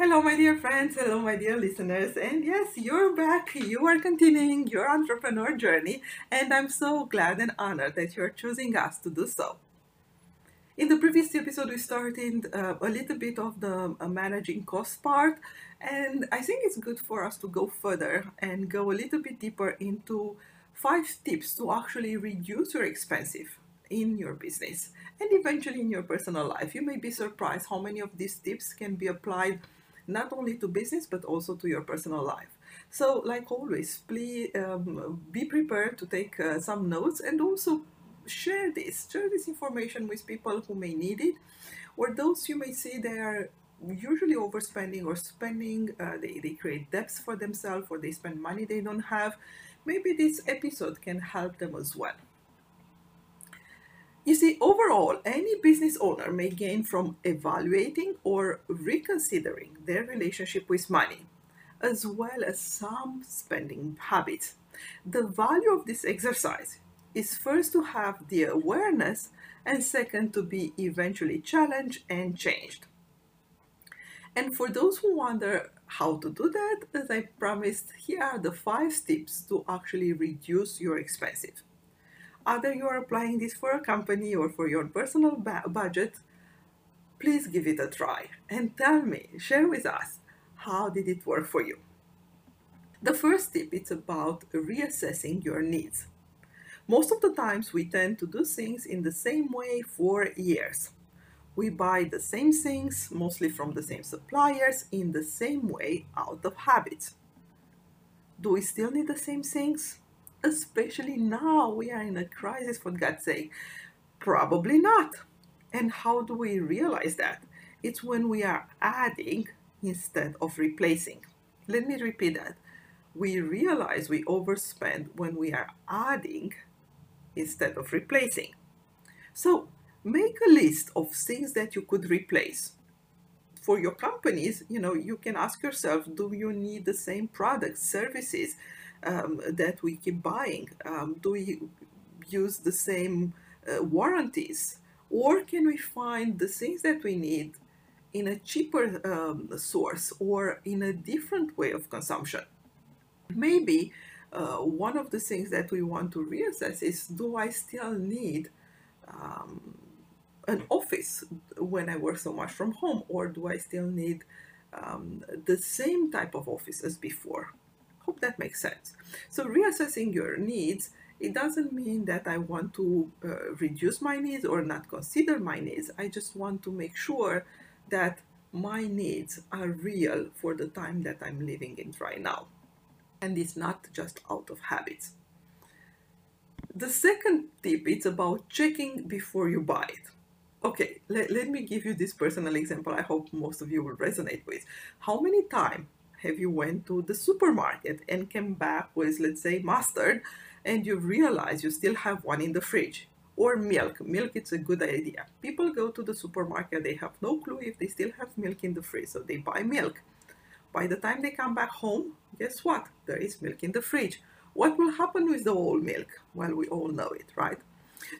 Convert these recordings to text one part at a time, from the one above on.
Hello, my dear friends. Hello, my dear listeners. And yes, you're back. You are continuing your entrepreneur journey, and I'm so glad and honored that you're choosing us to do so. In the previous episode, we started uh, a little bit of the uh, managing cost part, and I think it's good for us to go further and go a little bit deeper into five tips to actually reduce your expenses in your business and eventually in your personal life. You may be surprised how many of these tips can be applied not only to business but also to your personal life. So, like always, please um, be prepared to take uh, some notes and also share this, share this information with people who may need it, or those you may see they are usually overspending or spending, uh, they, they create debts for themselves or they spend money they don't have. Maybe this episode can help them as well. You see, overall, any business owner may gain from evaluating or reconsidering their relationship with money, as well as some spending habits. The value of this exercise is first to have the awareness, and second, to be eventually challenged and changed. And for those who wonder how to do that, as I promised, here are the five tips to actually reduce your expenses either you are applying this for a company or for your personal budget, please give it a try and tell me, share with us, how did it work for you? The first tip is about reassessing your needs. Most of the times we tend to do things in the same way for years. We buy the same things, mostly from the same suppliers, in the same way out of habit. Do we still need the same things? Especially now we are in a crisis for God's sake? Probably not. And how do we realize that? It's when we are adding instead of replacing. Let me repeat that. We realize we overspend when we are adding instead of replacing. So make a list of things that you could replace. For your companies, you know, you can ask yourself, do you need the same products, services um, that we keep buying? Um, do we use the same uh, warranties? Or can we find the things that we need in a cheaper um, source or in a different way of consumption? Maybe uh, one of the things that we want to reassess is do I still need um, an office when I work so much from home, or do I still need um, the same type of office as before? Hope that makes sense. So, reassessing your needs, it doesn't mean that I want to uh, reduce my needs or not consider my needs. I just want to make sure that my needs are real for the time that I'm living in right now. And it's not just out of habits. The second tip is about checking before you buy it. Okay, let, let me give you this personal example I hope most of you will resonate with. How many times have you went to the supermarket and came back with, let's say, mustard and you realize you still have one in the fridge? Or milk. Milk it's a good idea. People go to the supermarket, they have no clue if they still have milk in the fridge, so they buy milk. By the time they come back home, guess what? There is milk in the fridge. What will happen with the old milk? Well, we all know it, right?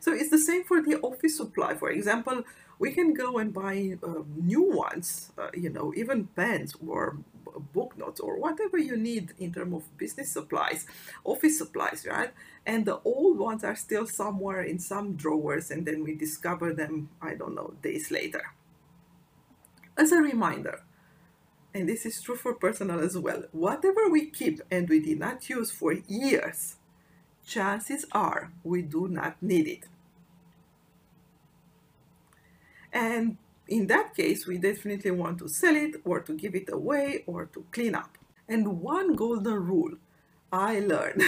So it's the same for the office supply. For example, we can go and buy uh, new ones, uh, you know, even pens or book notes or whatever you need in terms of business supplies, office supplies, right? And the old ones are still somewhere in some drawers, and then we discover them, I don't know, days later. As a reminder, and this is true for personal as well, whatever we keep and we did not use for years, chances are we do not need it. And in that case, we definitely want to sell it or to give it away or to clean up. And one golden rule I learned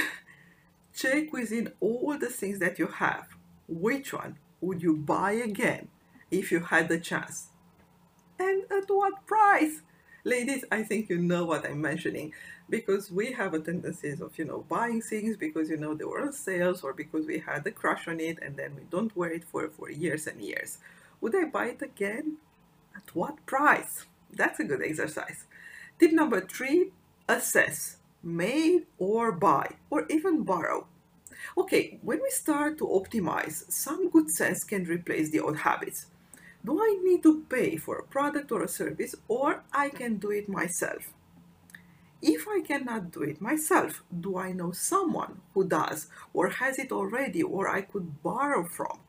check within all the things that you have. Which one would you buy again if you had the chance? And at what price? Ladies i think you know what i'm mentioning because we have a tendency of you know buying things because you know they were on sales or because we had a crush on it and then we don't wear it for for years and years would i buy it again? At what price? That's a good exercise. Tip number three assess made or buy or even borrow. Okay when we start to optimize some good sense can replace the old habits. Do I need to pay for a product or a service or I can do it myself? If I cannot do it myself, do I know someone who does or has it already or I could borrow from?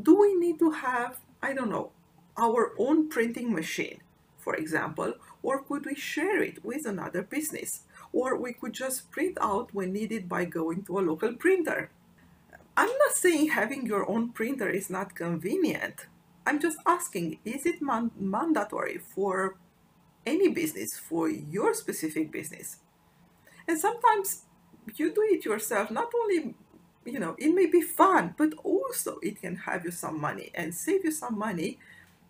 Do we need to have, I don't know, our own printing machine, for example, or could we share it with another business? Or we could just print out when needed by going to a local printer. I'm not saying having your own printer is not convenient I'm just asking, is it man- mandatory for any business, for your specific business? And sometimes you do it yourself, not only, you know, it may be fun, but also it can have you some money and save you some money.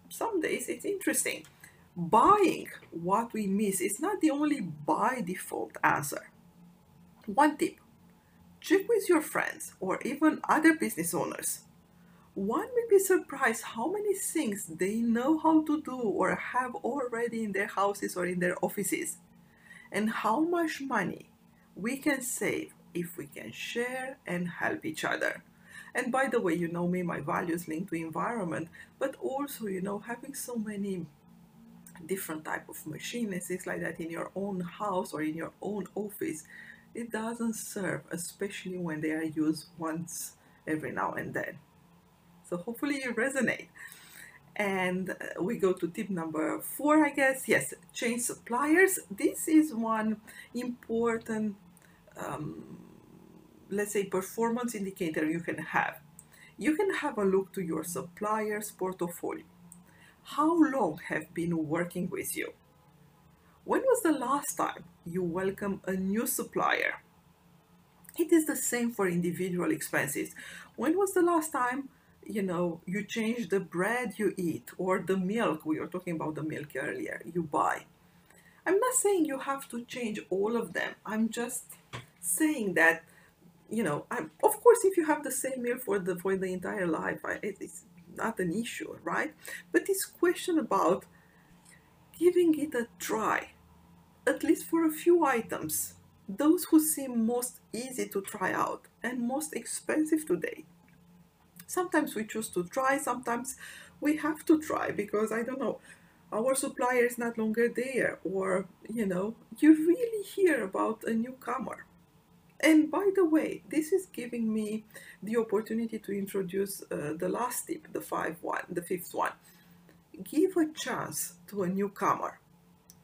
Some days it's interesting. Buying what we miss is not the only by default answer. One tip check with your friends or even other business owners one may be surprised how many things they know how to do or have already in their houses or in their offices, and how much money we can save if we can share and help each other. And by the way, you know me, my values linked to environment, but also, you know, having so many different type of machines things like that in your own house or in your own office, it doesn't serve, especially when they are used once every now and then. So hopefully you resonate. And uh, we go to tip number four, I guess. Yes, change suppliers. This is one important, um, let's say, performance indicator you can have. You can have a look to your supplier's portfolio. How long have been working with you? When was the last time you welcome a new supplier? It is the same for individual expenses. When was the last time you know, you change the bread you eat or the milk, we were talking about the milk earlier, you buy. I'm not saying you have to change all of them. I'm just saying that you know, I'm, of course, if you have the same meal for the for the entire life, I, it, it's not an issue, right? But this question about giving it a try, at least for a few items, those who seem most easy to try out and most expensive today. Sometimes we choose to try, sometimes we have to try because I don't know, our supplier is not longer there, or you know, you really hear about a newcomer and by the way, this is giving me the opportunity to introduce uh, the last tip, the five one, the fifth one. Give a chance to a newcomer.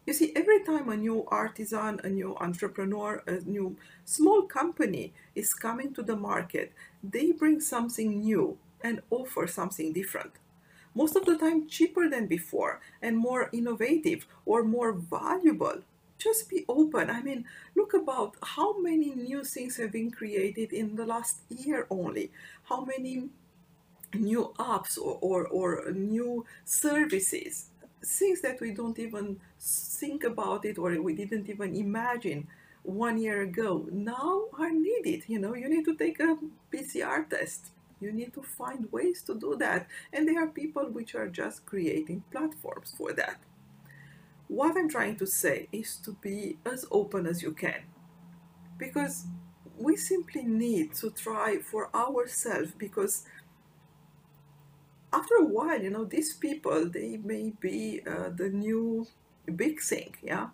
You see, every time a new artisan, a new entrepreneur, a new small company is coming to the market, they bring something new and offer something different. Most of the time, cheaper than before and more innovative or more valuable just be open. I mean, look about how many new things have been created in the last year only. How many new apps or, or, or new services, things that we don't even think about it or we didn't even imagine one year ago now are needed. You know, you need to take a PCR test. You need to find ways to do that. And there are people which are just creating platforms for that. What I'm trying to say is to be as open as you can because we simply need to try for ourselves because after a while, you know, these people, they may be uh, the new big thing, yeah?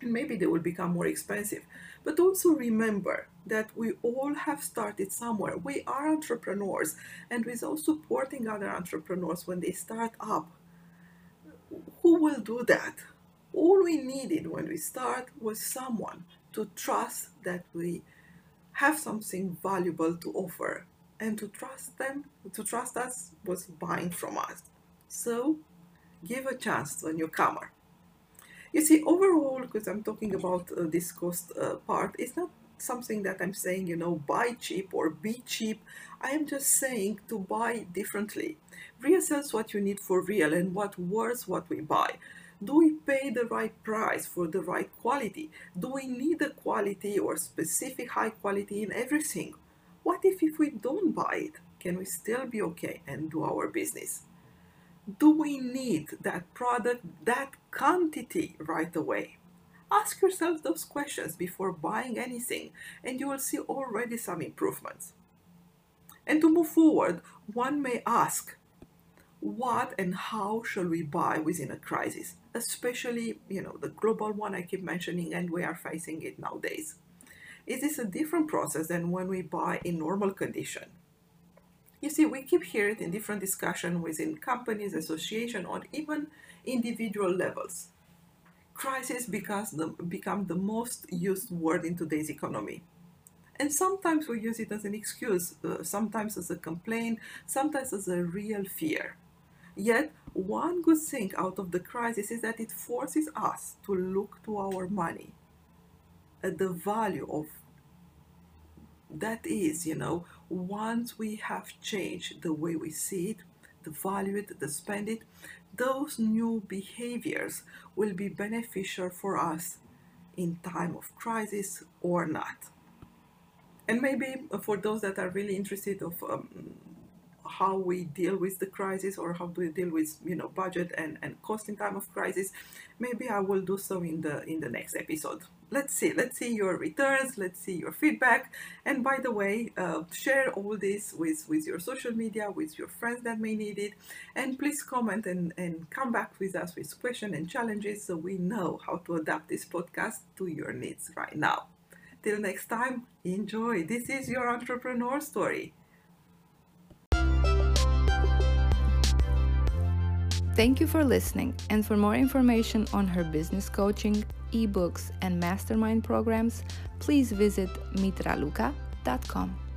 And maybe they will become more expensive. But also remember that we all have started somewhere. We are entrepreneurs, and without supporting other entrepreneurs when they start up, who will do that? all we needed when we start was someone to trust that we have something valuable to offer and to trust them to trust us was buying from us so give a chance to a newcomer you see overall because i'm talking about uh, this cost uh, part it's not something that i'm saying you know buy cheap or be cheap i am just saying to buy differently reassess what you need for real and what worth what we buy do we pay the right price for the right quality? Do we need the quality or specific high quality in everything? What if, if we don't buy it? Can we still be okay and do our business? Do we need that product, that quantity right away? Ask yourself those questions before buying anything, and you will see already some improvements. And to move forward, one may ask what and how shall we buy within a crisis, especially, you know, the global one I keep mentioning and we are facing it nowadays. Is this a different process than when we buy in normal condition? You see, we keep hearing in different discussion within companies, association, or even individual levels. Crisis becomes the, become the most used word in today's economy. And sometimes we use it as an excuse, uh, sometimes as a complaint, sometimes as a real fear. Yet, one good thing out of the crisis is that it forces us to look to our money at the value of that is, you know, once we have changed the way we see it, the value it, the spend it, those new behaviors will be beneficial for us in time of crisis or not. And maybe for those that are really interested of um, how we deal with the crisis or how do we deal with you know budget and, and cost in time of crisis maybe i will do so in the in the next episode let's see let's see your returns let's see your feedback. And by the way uh, share all this with with your social media with your friends that may need it. And please comment and and come back with us with questions and challenges so we know how to adapt this podcast to your needs right now. Till next time enjoy. This is your entrepreneur story. Thank you for listening, and for more information on her business coaching, ebooks, and mastermind programs, please visit mitraluka.com.